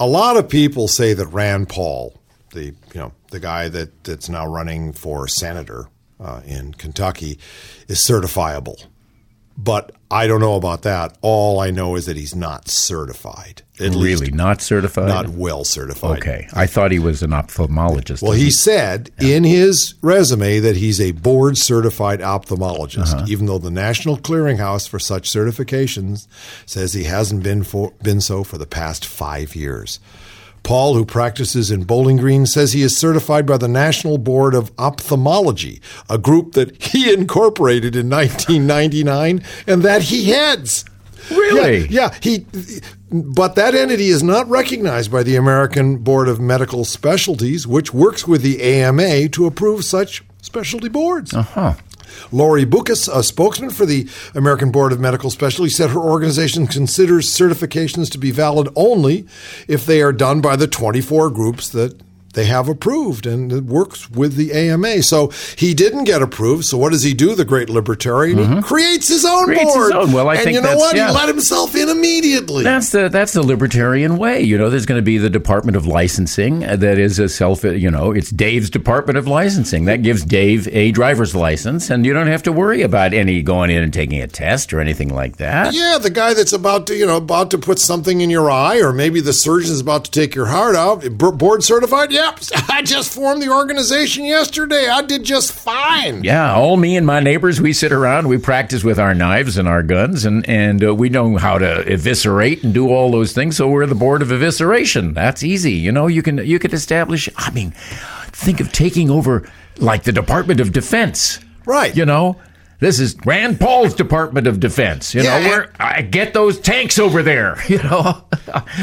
a lot of people say that Rand Paul, the you know the guy that that's now running for senator uh, in Kentucky, is certifiable. But I don't know about that. All I know is that he's not certified. At really least not certified. not well certified. okay. I thought he was an ophthalmologist. Well, he said in his resume that he's a board certified ophthalmologist, Uh-huh. even though the National Clearinghouse for such certifications says he hasn't been for, been so for the past five years. Paul, who practices in Bowling Green, says he is certified by the National Board of Ophthalmology, a group that he incorporated in 1999 and that he heads. Really? Yeah, yeah, he but that entity is not recognized by the American Board of Medical Specialties, which works with the AMA to approve such specialty boards. Huh. Lori Boukas, a spokesman for the American Board of Medical Specialties, said her organization considers certifications to be valid only if they are done by the 24 groups that they have approved and it works with the AMA. So he didn't get approved. So what does he do, the great libertarian? He creates his own Mm-hmm. Creates his board. own. Well, I and think you know that's- what? yeah. He let himself in immediately. That's the that's the libertarian way. You know, there's going to be the Department of Licensing uh, that is a self. You know, it's Dave's Department of Licensing that gives Dave a driver's license, and you don't have to worry about any going in and taking a test or anything like that. Yeah, the guy that's about to, you know, about to put something in your eye, or maybe the surgeon's about to take your heart out. Board certified? I just formed the organization yesterday. I did just fine. Yeah, all me and my neighbors, we sit around, we practice with our knives and our guns, and and uh, we know how to eviscerate and do all those things. So we're the board of evisceration. That's easy. You know, you can you could establish. I mean, think of taking over like the Department of Defense. Right. You know. This is Rand Paul's Department of Defense. You Yeah, know, where I get those tanks over there. You know,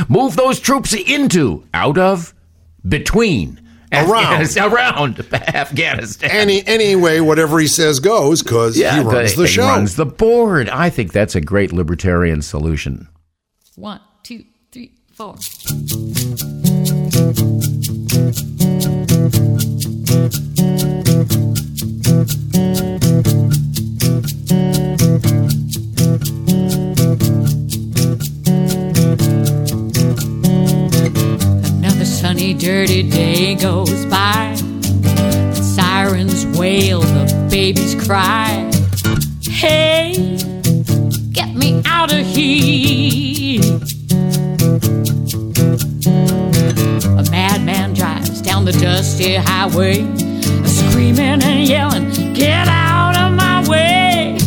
move those troops into, out of, between, Around. Afghanistan- around Afghanistan. Any anyway, whatever he says goes because he runs the, he show. runs the board. I think that's a great libertarian solution. One, two, three, four. Dirty day goes by. The sirens wail, the babies cry. Hey, get me out of here. A madman drives down the dusty highway, screaming and yelling, Get out of my way!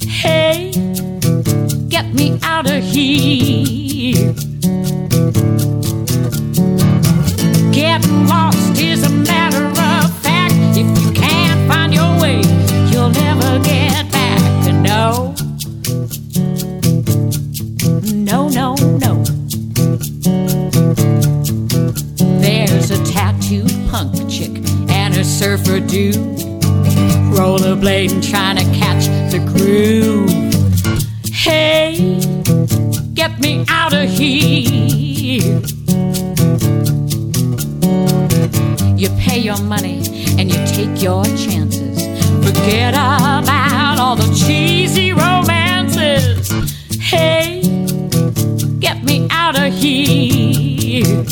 Hey, get me out of here. Rollerblading trying to catch the groove. Hey, get me out of here. You pay your money and you take your chances. Forget about all the cheesy romances. Hey, get me out of here.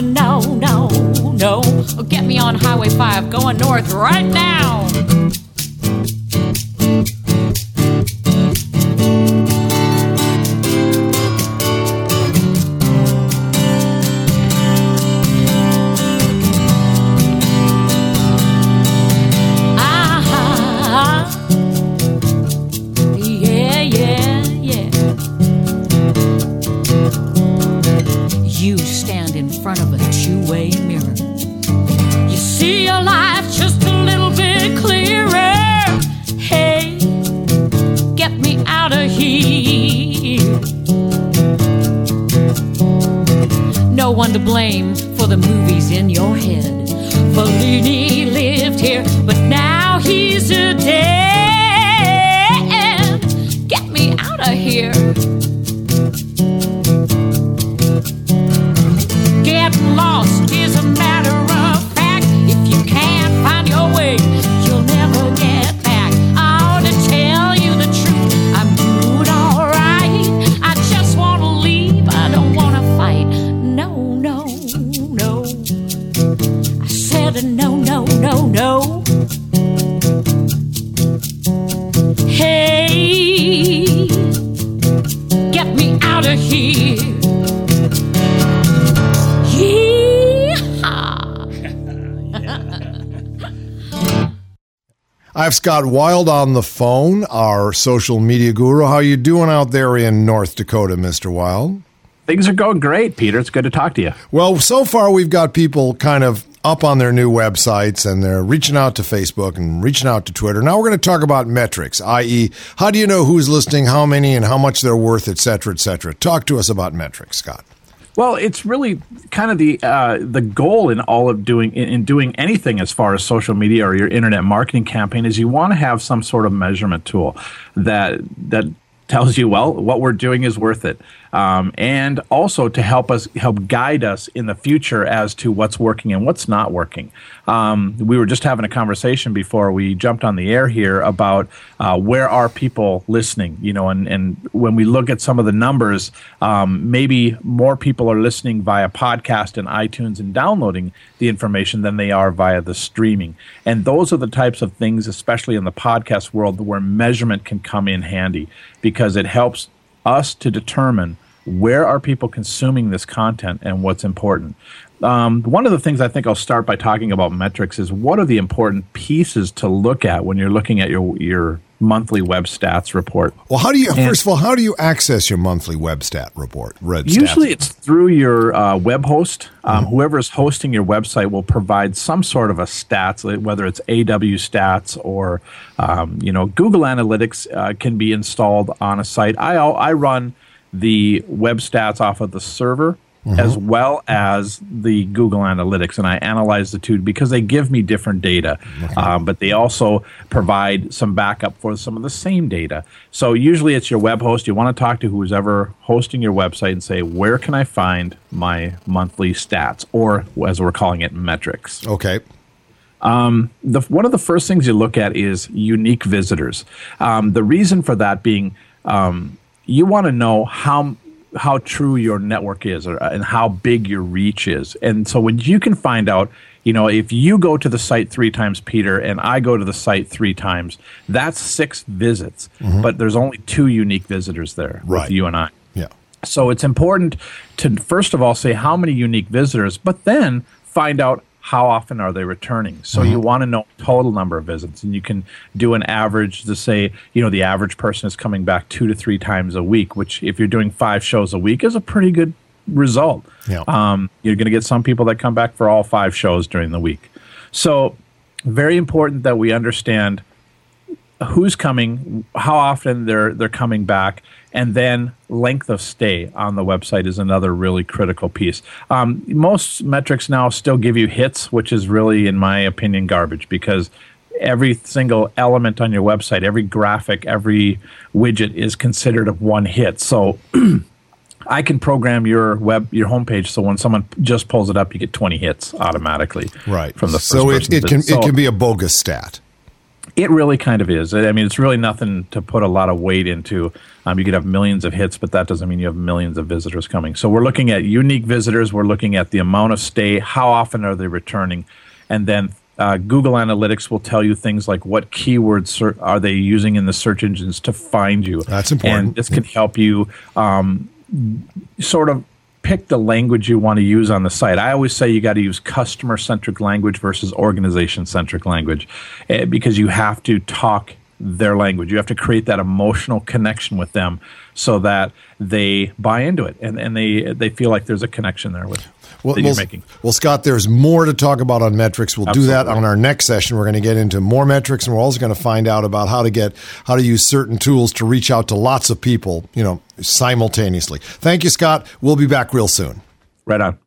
No, no, no, no. Get me on Highway 5 going north right now. Blame for the movies in your head. Fellini I have Scott Wild on the phone, our social media guru. How you doing out there in North Dakota, Mr. Wild? Things are going great, Peter. It's good to talk to you. Well, so far we've got people kind of up on their new websites and they're reaching out to Facebook and reaching out to Twitter. Now we're going to talk about metrics, i.e., how do you know who's listening, how many, and how much they're worth, et cetera, et cetera. Talk to us about metrics, Scott. Well, it's really kind of the uh, the goal in all of doing in, in, doing anything as far as social media or your internet marketing campaign is you want to have some sort of measurement tool that that tells you well what we're doing is worth it um, and also to help us help guide us in the future as to what's working and what's not working. Um, we were just having a conversation before we jumped on the air here about uh, where are people listening, you know, and, and when we look at some of the numbers, um, maybe more people are listening via podcast and iTunes and downloading the information than they are via the streaming. And those are the types of things, especially in the podcast world, where measurement can come in handy because it helps us to determine where are people consuming this content and what's important. Um, one of the things I think I'll start by talking about metrics is what are the important pieces to look at when you're looking at your your monthly web stats report. Well, how do you and first of all how do you access your monthly web stat report? usually, it's through your uh, web host. Um, mm-hmm. Whoever is hosting your website will provide some sort of a stats, whether it's AW Stats or um, you know Google Analytics uh, can be installed on a site. I I run the web stats off of the server mm-hmm. as well as the Google Analytics, and I analyze the two because they give me different data, okay. um, but they also provide some backup for some of the same data. So usually it's your web host. You want to talk to who's ever hosting your website and say, where can I find my monthly stats, or as we're calling it, metrics. Okay. Um, the, one of the first things you look at is unique visitors. Um, the reason for that being um, you want to know how how true your network is or, and how big your reach is. And so when you can find out, you know, if you go to the site three times, Peter, and I go to the site three times, that's six visits. Mm-hmm. But there's only two unique visitors there right. you and I. Yeah. So it's important to first of all say how many unique visitors, but then find out how often are they returning? So mm-hmm. you want to know total number of visits, and you can do an average to say, you know, the average person is coming back two to three times a week, which if you're doing five shows a week is a pretty good result. Yeah. Um, you're going to get some people that come back for all five shows during the week. So very important that we understand who's coming, how often they're they're coming back, and then length of stay on the website is another really critical piece. Um, most metrics now still give you hits, which is really, in my opinion, garbage because every single element on your website, every graphic, every widget is considered a one hit. So. I can program your web your homepage so when someone just pulls it up, you get 20 hits automatically. Right. From the so it, it can so, it can be a bogus stat. It really kind of is. I mean, it's really nothing to put a lot of weight into. Um, you could have millions of hits, but that doesn't mean you have millions of visitors coming. So we're looking at unique visitors. We're looking at the amount of stay. How often are they returning? And then uh, Google Analytics will tell you things like what keywords ser- are they using in the search engines to find you. That's important. And this can help you um, sort of pick the language you want to use on the site. I always say you got to use customer centric language versus organization centric language eh, because you have to talk their language. You have to create that emotional connection with them so that they buy into it and, and they they feel like there's a connection there with well, well, making. Well, Scott, there's more to talk about on metrics. We'll Absolutely. do that on our next session. We're going to get into more metrics, and we're also going to find out about how to get how to use certain tools to reach out to lots of people, you know, simultaneously. Thank you, Scott. We'll be back real soon. Right on.